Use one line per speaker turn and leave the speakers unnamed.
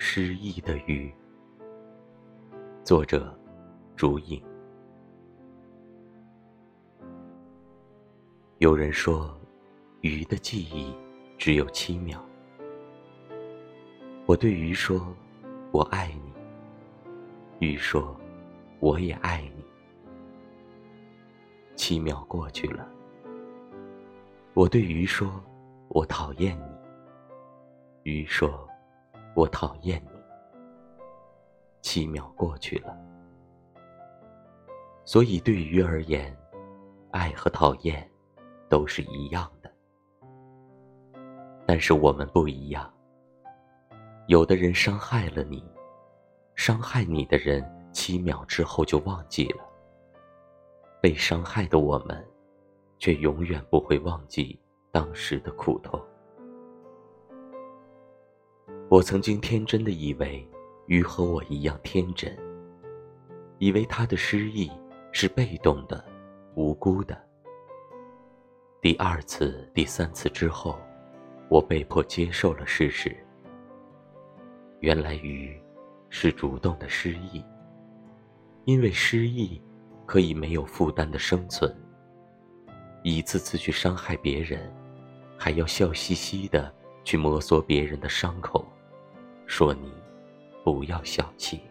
失意的鱼。作者：竹影。有人说，鱼的记忆只有七秒。我对鱼说：“我爱你。”鱼说：“我也爱你。”七秒过去了，我对鱼说：“我讨厌你。”鱼说：“我讨厌你。”七秒过去了，所以对鱼而言，爱和讨厌都是一样的。但是我们不一样，有的人伤害了你，伤害你的人七秒之后就忘记了；被伤害的我们，却永远不会忘记当时的苦痛。我曾经天真的以为，鱼和我一样天真，以为他的失意是被动的、无辜的。第二次、第三次之后，我被迫接受了事实。原来鱼是主动的失意，因为失意可以没有负担的生存，一次次去伤害别人，还要笑嘻嘻的去摩挲别人的伤口。说你不要小气。